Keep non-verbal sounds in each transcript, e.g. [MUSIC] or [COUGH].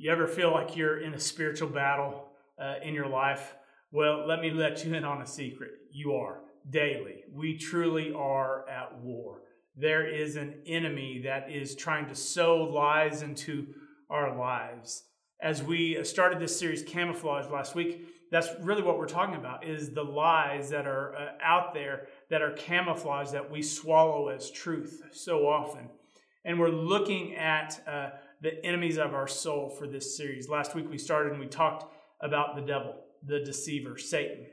You ever feel like you're in a spiritual battle uh, in your life? Well, let me let you in on a secret. You are daily. We truly are at war. There is an enemy that is trying to sow lies into our lives. As we started this series, Camouflage, last week, that's really what we're talking about is the lies that are uh, out there that are camouflage that we swallow as truth so often. And we're looking at uh, the enemies of our soul for this series. Last week we started and we talked about the devil, the deceiver, Satan.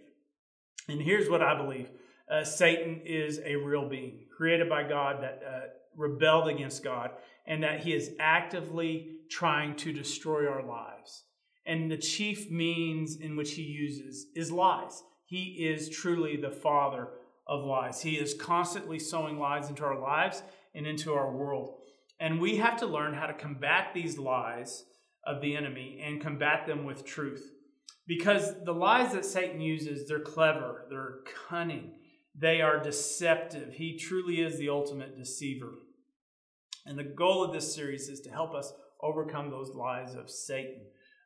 And here's what I believe uh, Satan is a real being, created by God, that uh, rebelled against God, and that he is actively trying to destroy our lives. And the chief means in which he uses is lies. He is truly the father of lies. He is constantly sowing lies into our lives and into our world. And we have to learn how to combat these lies of the enemy and combat them with truth. Because the lies that Satan uses, they're clever, they're cunning, they are deceptive. He truly is the ultimate deceiver. And the goal of this series is to help us overcome those lies of Satan.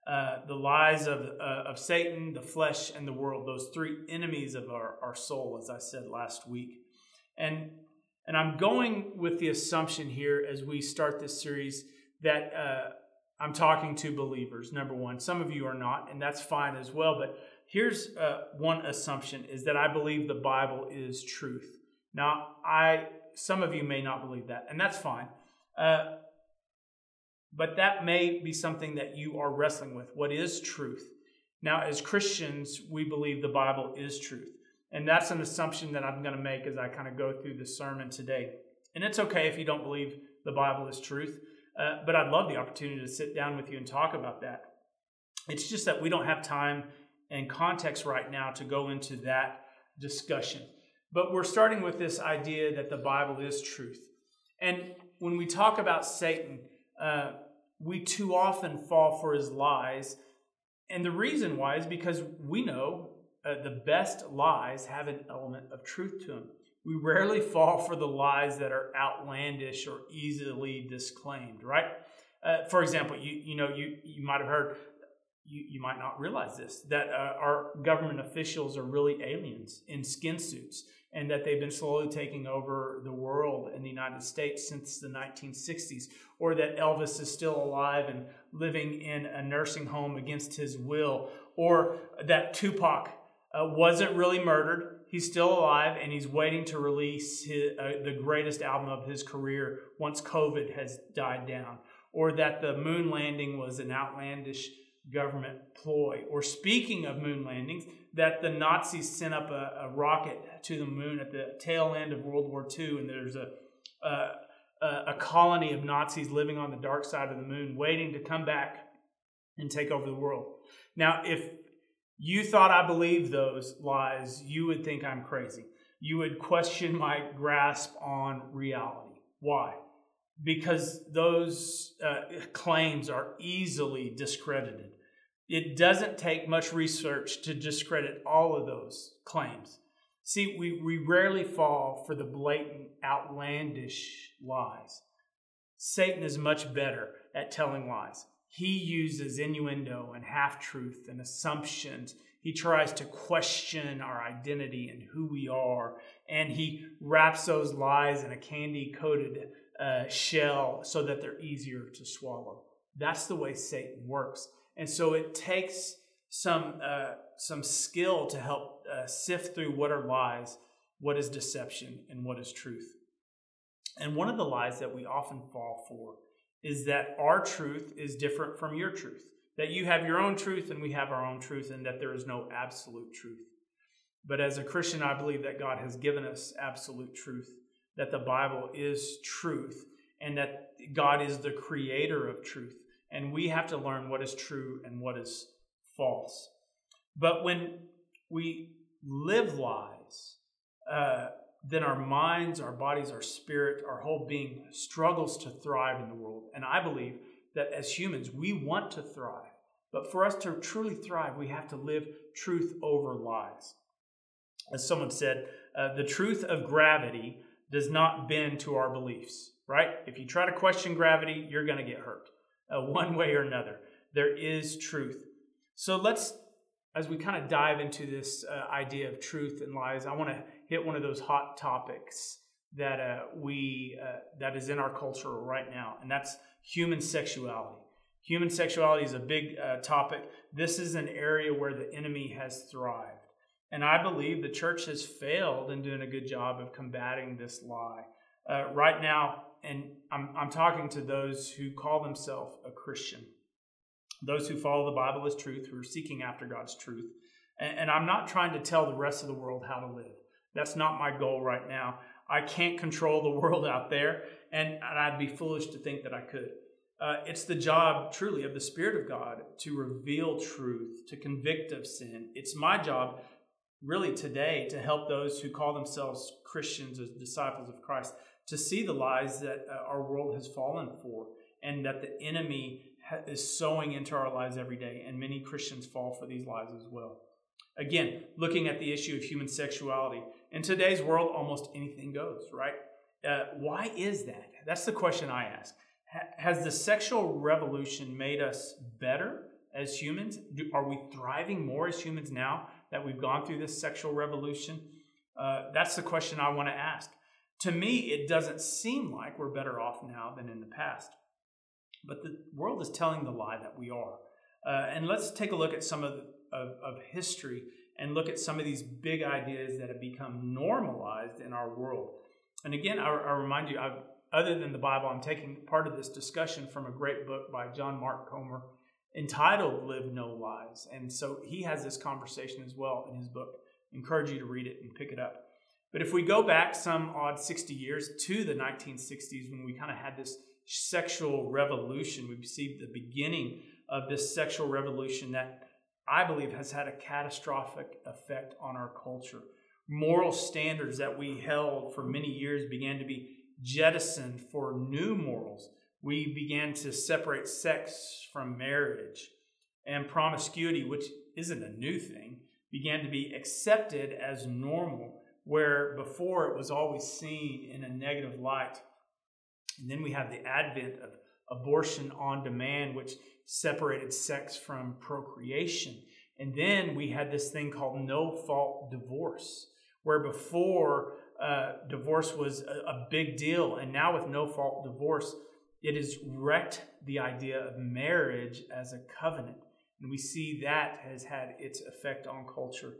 Uh, the lies of, uh, of Satan, the flesh, and the world, those three enemies of our, our soul, as I said last week. And and I'm going with the assumption here as we start this series that uh, I'm talking to believers, number one. Some of you are not, and that's fine as well. But here's uh, one assumption is that I believe the Bible is truth. Now, I some of you may not believe that, and that's fine. Uh, but that may be something that you are wrestling with. What is truth? Now, as Christians, we believe the Bible is truth. And that's an assumption that I'm going to make as I kind of go through the sermon today. And it's okay if you don't believe the Bible is truth, uh, but I'd love the opportunity to sit down with you and talk about that. It's just that we don't have time and context right now to go into that discussion. But we're starting with this idea that the Bible is truth. And when we talk about Satan, uh, we too often fall for his lies. And the reason why is because we know uh, the best lies have an element of truth to them. We rarely fall for the lies that are outlandish or easily disclaimed, right? Uh, for example, you you know you you might have heard you, you might not realize this that uh, our government officials are really aliens in skin suits and that they've been slowly taking over the world in the United States since the 1960s, or that Elvis is still alive and living in a nursing home against his will, or that Tupac uh, wasn't really murdered. He's still alive and he's waiting to release his, uh, the greatest album of his career once COVID has died down. Or that the moon landing was an outlandish government ploy. Or speaking of moon landings, that the Nazis sent up a, a rocket to the moon at the tail end of World War II and there's a, a a colony of Nazis living on the dark side of the moon, waiting to come back and take over the world. Now, if you thought I believed those lies, you would think I'm crazy. You would question my grasp on reality. Why? Because those uh, claims are easily discredited. It doesn't take much research to discredit all of those claims. See, we, we rarely fall for the blatant, outlandish lies. Satan is much better at telling lies. He uses innuendo and half truth and assumptions. He tries to question our identity and who we are. And he wraps those lies in a candy coated uh, shell so that they're easier to swallow. That's the way Satan works. And so it takes some, uh, some skill to help uh, sift through what are lies, what is deception, and what is truth. And one of the lies that we often fall for is that our truth is different from your truth. That you have your own truth and we have our own truth, and that there is no absolute truth. But as a Christian, I believe that God has given us absolute truth, that the Bible is truth, and that God is the creator of truth. And we have to learn what is true and what is false. But when we live lies, uh, then our minds, our bodies, our spirit, our whole being struggles to thrive in the world. And I believe that as humans, we want to thrive. But for us to truly thrive, we have to live truth over lies. As someone said, uh, the truth of gravity does not bend to our beliefs, right? If you try to question gravity, you're going to get hurt uh, [LAUGHS] one way or another. there is truth. So let's, as we kind of dive into this uh, idea of truth and lies, I want to hit one of those hot topics that uh, we uh, that is in our culture right now, and that's human sexuality. Human sexuality is a big uh, topic. This is an area where the enemy has thrived. And I believe the church has failed in doing a good job of combating this lie. Uh, right now, and I'm, I'm talking to those who call themselves a Christian, those who follow the Bible as truth, who are seeking after God's truth. And, and I'm not trying to tell the rest of the world how to live. That's not my goal right now. I can't control the world out there, and, and I'd be foolish to think that I could. Uh, it's the job, truly, of the Spirit of God to reveal truth, to convict of sin. It's my job, really, today to help those who call themselves Christians as disciples of Christ to see the lies that uh, our world has fallen for and that the enemy ha- is sowing into our lives every day. And many Christians fall for these lies as well. Again, looking at the issue of human sexuality. In today's world, almost anything goes, right? Uh, why is that? That's the question I ask has the sexual revolution made us better as humans? Do, are we thriving more as humans now that we've gone through this sexual revolution? Uh, that's the question I want to ask. To me, it doesn't seem like we're better off now than in the past. But the world is telling the lie that we are. Uh, and let's take a look at some of, the, of, of history and look at some of these big ideas that have become normalized in our world. And again, I, I remind you, I've other than the Bible, I'm taking part of this discussion from a great book by John Mark Comer entitled Live No Lies. And so he has this conversation as well in his book. I encourage you to read it and pick it up. But if we go back some odd 60 years to the 1960s when we kind of had this sexual revolution, we see the beginning of this sexual revolution that I believe has had a catastrophic effect on our culture. Moral standards that we held for many years began to be jettisoned for new morals. We began to separate sex from marriage, and promiscuity, which isn't a new thing, began to be accepted as normal, where before it was always seen in a negative light. And then we have the advent of abortion on demand, which separated sex from procreation. And then we had this thing called no fault divorce, where before uh, divorce was a, a big deal. And now, with no fault divorce, it has wrecked the idea of marriage as a covenant. And we see that has had its effect on culture.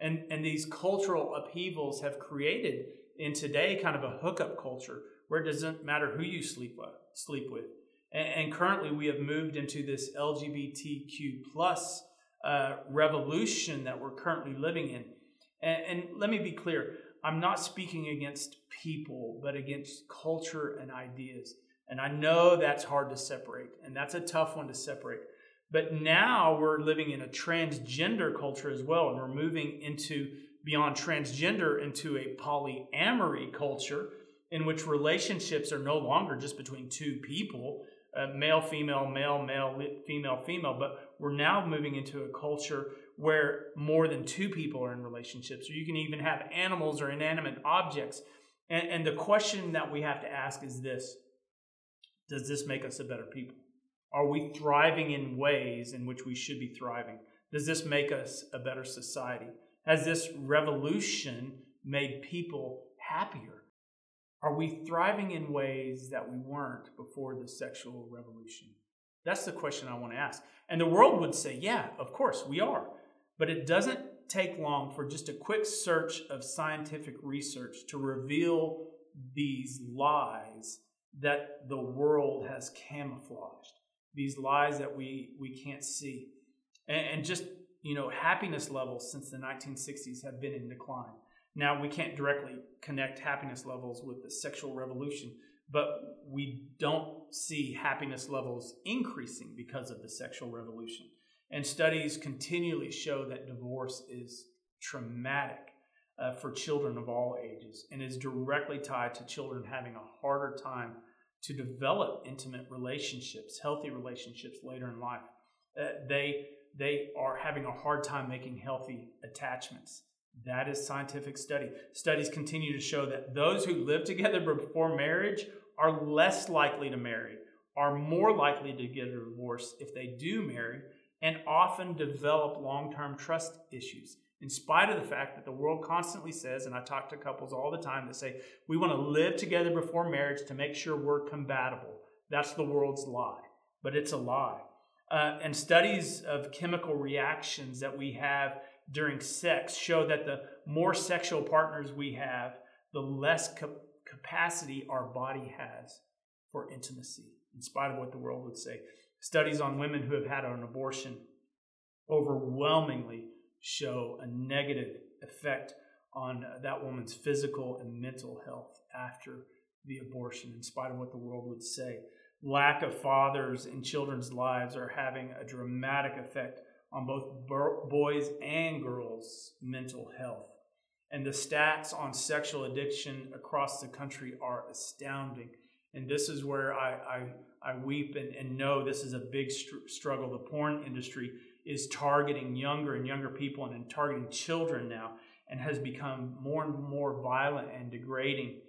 And, and these cultural upheavals have created in today kind of a hookup culture where it doesn't matter who you sleep with. Sleep with. And, currently, we have moved into this LGBTQ plus uh, revolution that we're currently living in. And, and let me be clear I'm not speaking against people, but against culture and ideas. And I know that's hard to separate, and that's a tough one to separate. But now we're living in a transgender culture as well, and we're moving into beyond transgender into a polyamory culture in which relationships are no longer just between two people, uh, male, female, male, male, female, female, but we're now moving into a culture where more than two people are in relationships, or you can even have animals or inanimate objects. And, and the question that we have to ask is this Does this make us a better people? Are we thriving in ways in which we should be thriving? Does this make us a better society? Has this revolution made people happier? Are we thriving in ways that we weren't before the sexual revolution? That's the question I want to ask. And the world would say, yeah, of course, we are. But it doesn't take long for just a quick search of scientific research to reveal these lies that the world has camouflaged, these lies that we, we can't see. And, and just, you know, happiness levels since the 1960s have been in decline. Now, we can't directly connect happiness levels with the sexual revolution, but we don't see happiness levels increasing because of the sexual revolution. And studies continually show that divorce is traumatic uh, for children of all ages and is directly tied to children having a harder time to develop intimate relationships, healthy relationships later in life. Uh, they, they are having a hard time making healthy attachments. That is scientific study. Studies continue to show that those who live together before marriage are less likely to marry are more likely to get a divorce if they do marry and often develop long term trust issues. In spite of the fact that the world constantly says, and I talk to couples all the time that say, we want to live together before marriage to make sure we're compatible. That's the world's lie, but it's a lie. Uh, and studies of chemical reactions that we have during sex show that the more sexual partners we have, the less capacity our body has for intimacy, in spite of what the world would say. Studies on women who have had an abortion overwhelmingly show a negative effect on uh, that woman's physical and mental health after the abortion, in spite of what the world would say. Lack of fathers in children's lives are having a dramatic effect on both boys and girls' mental health. And the stats on sexual addiction across the country are astounding. And this is where I, I, I weep and, and, know this is a big str- struggle. The porn industry is targeting younger and younger people and, and targeting children now and has become more and more violent and degrading.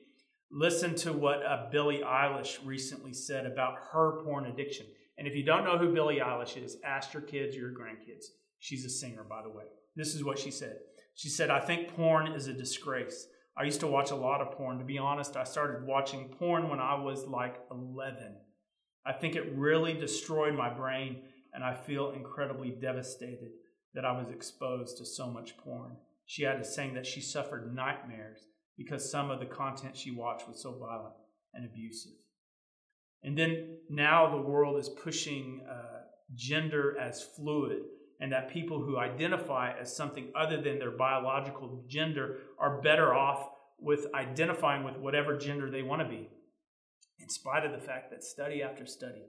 Listen to what uh, Billie Eilish recently said about her porn addiction. And if you don't know who Billie Eilish is, ask your kids or your grandkids. She's a singer, by the way. This is what she said. She said, I think porn is a disgrace. I used to watch a lot of porn. To be honest, I started watching porn when I was like 11. I think it really destroyed my brain, and I feel incredibly devastated that I was exposed to so much porn. She had to saying that she suffered nightmares because some of the content she watched was so violent and abusive. And then now the world is pushing uh, gender as fluid and that people who identify as something other than their biological gender are better off with identifying with whatever gender they want to be, in spite of the fact that study after study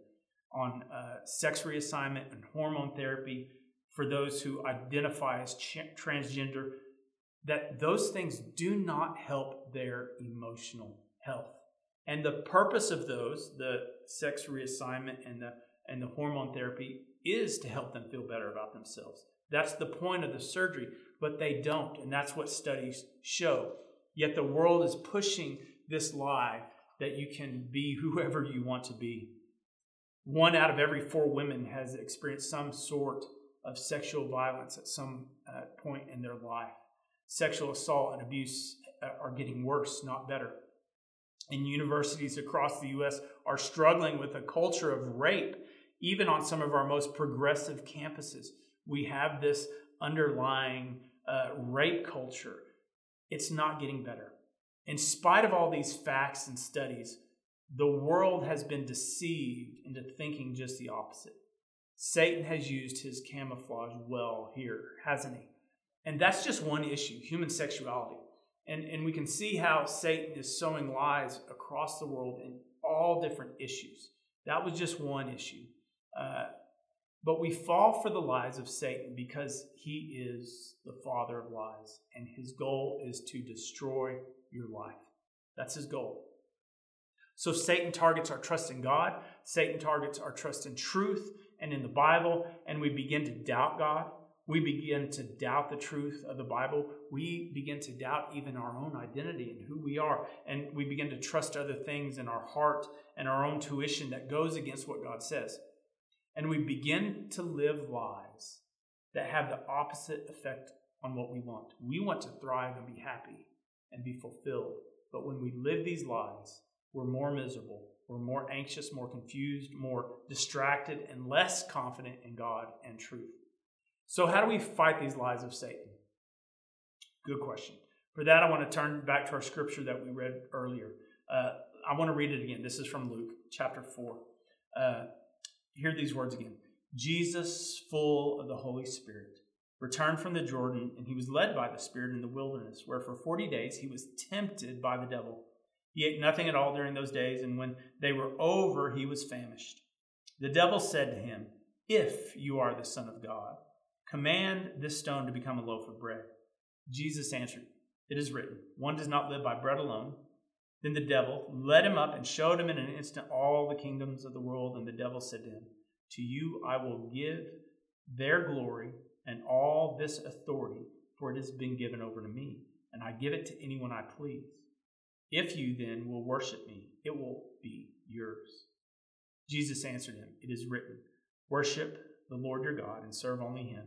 on uh, sex reassignment and hormone therapy for those who identify as ch- transgender, that those things do not help their emotional health. And the purpose of those, the sex reassignment and the and the hormone therapy, is to help them feel better about themselves. That's the point of the surgery, but they don't. And that's what studies show. Yet the world is pushing this lie that you can be whoever you want to be. One out of every four women has experienced some sort of sexual violence at some uh, point in their life. Sexual assault and abuse uh, are getting worse, not better. And universities across the U.S. are struggling with a culture of rape even on some of our most progressive campuses, we have this underlying uh, rape culture. It's not getting better. In spite of all these facts and studies, the world has been deceived into thinking just the opposite. Satan has used his camouflage well here, hasn't he? And that's just one issue human sexuality. And, and we can see how Satan is sowing lies across the world in all different issues. That was just one issue. Uh, but we fall for the lies of Satan because he is the father of lies, and his goal is to destroy your life. That's his goal. So Satan targets our trust in God, Satan targets our trust in truth and in the Bible, and we begin to doubt God. We begin to doubt the truth of the Bible. We begin to doubt even our own identity and who we are. And we begin to trust other things in our heart and our own tuition that goes against what God says and we begin to live lives that have the opposite effect on what we want. We want to thrive and be happy and be fulfilled. But when we live these lives, we're more miserable, we're more anxious, more confused, more distracted, and less confident in God and truth. So, how do we fight these lies of Satan? Good question. For that, I want to turn back to our scripture that we read earlier. Uh, I want to read it again. This is from Luke chapter 4. Uh, hear these words again Jesus, full of the Holy Spirit, returned from the Jordan, and he was led by the Spirit in the wilderness, where for 40 days he was tempted by the devil. He ate nothing at all during those days, and when they were over, he was famished. The devil said to him, If you are the Son of God, command this stone to become a loaf of bread. Jesus answered, It is written, One does not live by bread alone then the devil led him up and showed him in an instant all the kingdoms of the world. And the devil said to him, To you I will give their glory and all this authority, for it has been given over to me, and I give it to anyone I please. If you then will worship me, it will be yours. Jesus answered him, It is written, Worship the Lord your God and serve only him.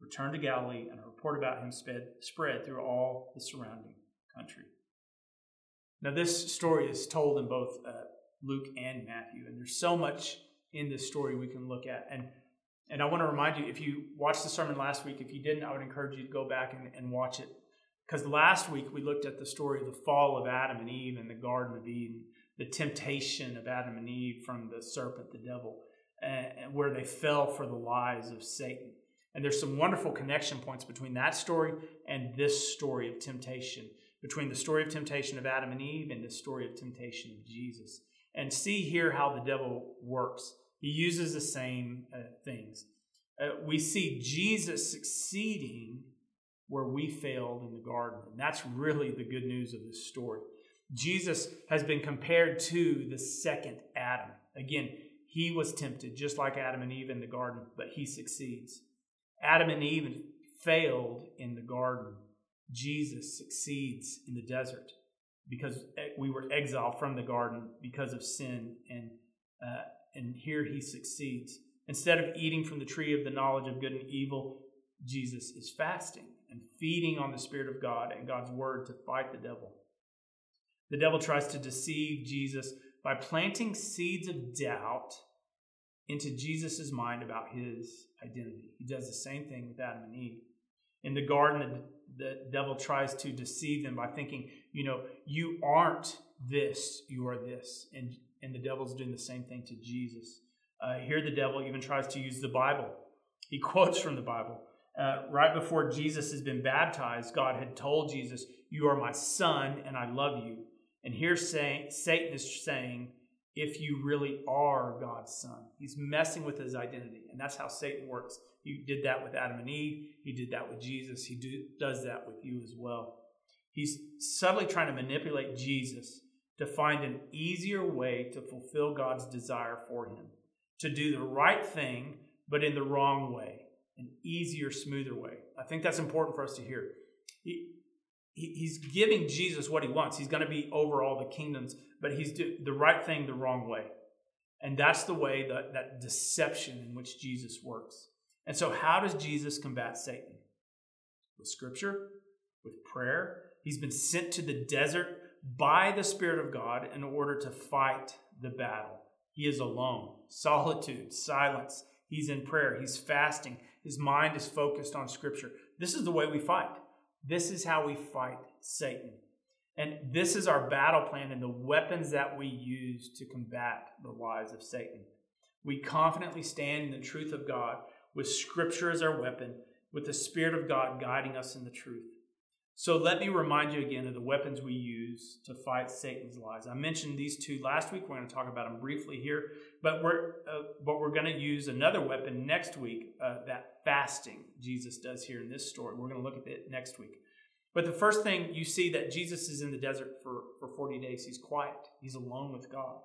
returned to Galilee, and a report about him spread through all the surrounding country. Now, this story is told in both uh, Luke and Matthew, and there's so much in this story we can look at. And and I want to remind you, if you watched the sermon last week, if you didn't, I would encourage you to go back and, and watch it. Because last week we looked at the story of the fall of Adam and Eve in the Garden of Eden, the temptation of Adam and Eve from the serpent, the devil and where they fell for the lies of Satan. And there's some wonderful connection points between that story and this story of temptation, between the story of temptation of Adam and Eve and the story of temptation of Jesus. And see here how the devil works. He uses the same uh, things. Uh, we see Jesus succeeding where we failed in the garden. And that's really the good news of this story. Jesus has been compared to the second Adam. Again, he was tempted, just like Adam and Eve in the garden, but he succeeds. Adam and Eve failed in the garden. Jesus succeeds in the desert because we were exiled from the garden because of sin, and uh, and here he succeeds. Instead of eating from the tree of the knowledge of good and evil, Jesus is fasting and feeding on the Spirit of God and God's word to fight the devil. The devil tries to deceive Jesus by planting seeds of doubt into Jesus' mind about his identity. He does the same thing with Adam and Eve. In the garden, the, the devil tries to deceive them by thinking, you know, you aren't this, you are this. And, and the devil's doing the same thing to Jesus. Uh, here, the devil even tries to use the Bible. He quotes from the Bible. Uh, right before Jesus has been baptized, God had told Jesus, You are my son, and I love you. And here saying, Satan is saying, if you really are God's son. He's messing with his identity. And that's how Satan works. He did that with Adam and Eve, he did that with Jesus, he do, does that with you as well. He's subtly trying to manipulate Jesus to find an easier way to fulfill God's desire for him, to do the right thing, but in the wrong way, an easier, smoother way. I think that's important for us to hear. He, he's giving Jesus what he wants. He's going to be over all the kingdoms, but he's doing the right thing the wrong way. And that's the way that, that deception in which Jesus works. And so, how does Jesus combat Satan? With scripture, with prayer. He's been sent to the desert by the Spirit of God in order to fight the battle. He is alone, solitude, silence. He's in prayer, he's fasting, his mind is focused on scripture. This is the way we fight. This is how we fight Satan. And this is our battle plan and the weapons that we use to combat the lies of Satan. We confidently stand in the truth of God with Scripture as our weapon, with the Spirit of God guiding us in the truth. So let me remind you again of the weapons we use to fight Satan's lies. I mentioned these two last week. We're going to talk about them briefly here, but we're uh, but we're going to use another weapon next week. Uh, that fasting Jesus does here in this story. We're going to look at it next week. But the first thing you see that Jesus is in the desert for for forty days. He's quiet. He's alone with God.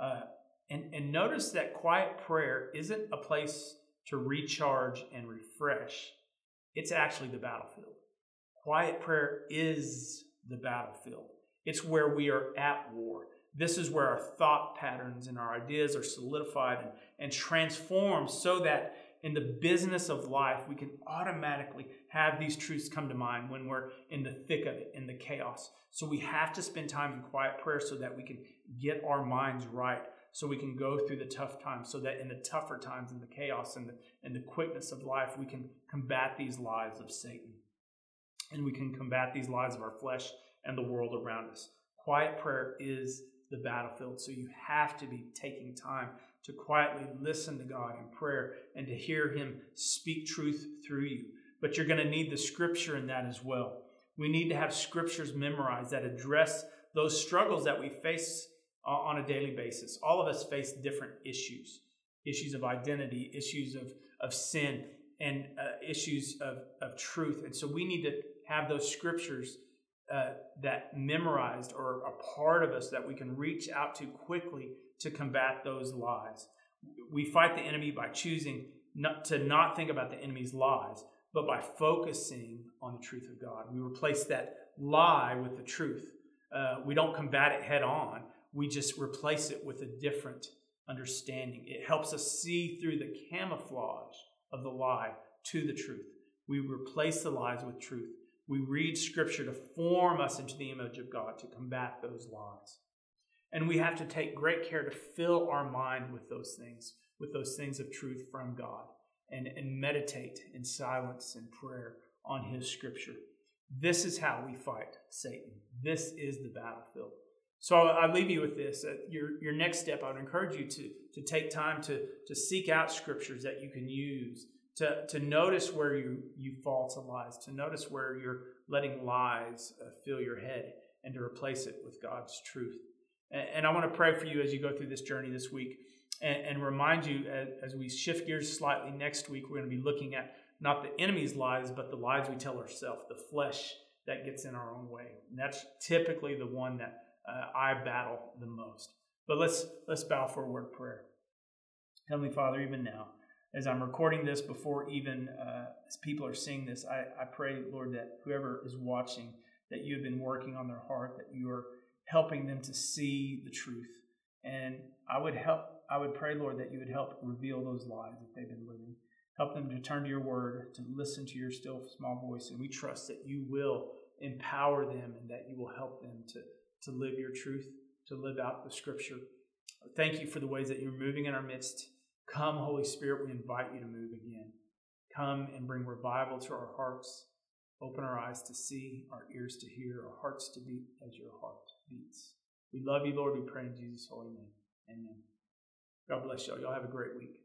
Uh, and and notice that quiet prayer isn't a place to recharge and refresh. It's actually the battlefield. Quiet prayer is the battlefield. It's where we are at war. This is where our thought patterns and our ideas are solidified and, and transformed so that in the business of life, we can automatically have these truths come to mind when we're in the thick of it, in the chaos. So we have to spend time in quiet prayer so that we can get our minds right, so we can go through the tough times, so that in the tougher times, in the chaos and the, and the quickness of life, we can combat these lies of Satan and we can combat these lies of our flesh and the world around us. Quiet prayer is the battlefield, so you have to be taking time to quietly listen to God in prayer and to hear Him speak truth through you. But you're going to need the scripture in that as well. We need to have scriptures memorized that address those struggles that we face on a daily basis. All of us face different issues. issues of identity, issues of, of sin, and uh, issues of, of truth. And so we need to have those scriptures uh, that memorized or a part of us that we can reach out to quickly to combat those lies. We fight the enemy by choosing not, to not think about the enemy's lies, but by focusing on the truth of God. We replace that lie with the truth. Uh, we don't combat it head on, we just replace it with a different understanding. It helps us see through the camouflage of the lie to the truth. We replace the lies with truth. We read scripture to form us into the image of God, to combat those lies. And we have to take great care to fill our mind with those things, with those things of truth from God, and, and meditate in silence and prayer on His scripture. This is how we fight Satan. This is the battlefield. So I leave you with this. Uh, your, your next step, I would encourage you to, to take time to, to seek out scriptures that you can use, to, to notice where you, you fall to lies, to notice where you're letting lies uh, fill your head, and to replace it with God's truth. And, and, I want to pray for you as you go through this journey this week and, and remind you as, as we shift gears slightly next week, we're going to be looking at not the enemy's lies, but the lies we tell ourselves, the flesh that gets in our own way. And that's typically the one that uh, I battle the most. But let's let's bow for a word of prayer. Heavenly Father, even now, as I'm recording this before even uh, as people are seeing this, I, I pray, Lord, that whoever is watching, that you have been working on their heart, that you are helping them to see the truth. And I would help I would pray, Lord, that you would help reveal those lies that they've been living. Help them to turn to your word, to listen to your still small voice. And we trust that you will empower them and that you will help them to, to live your truth, to live out the scripture. Thank you for the ways that you're moving in our midst. Come, Holy Spirit, we invite you to move again. Come and bring revival to our hearts. Open our eyes to see, our ears to hear, our hearts to beat as your heart beats. We love you, Lord. We pray in Jesus' holy name. Amen. God bless y'all. Y'all have a great week.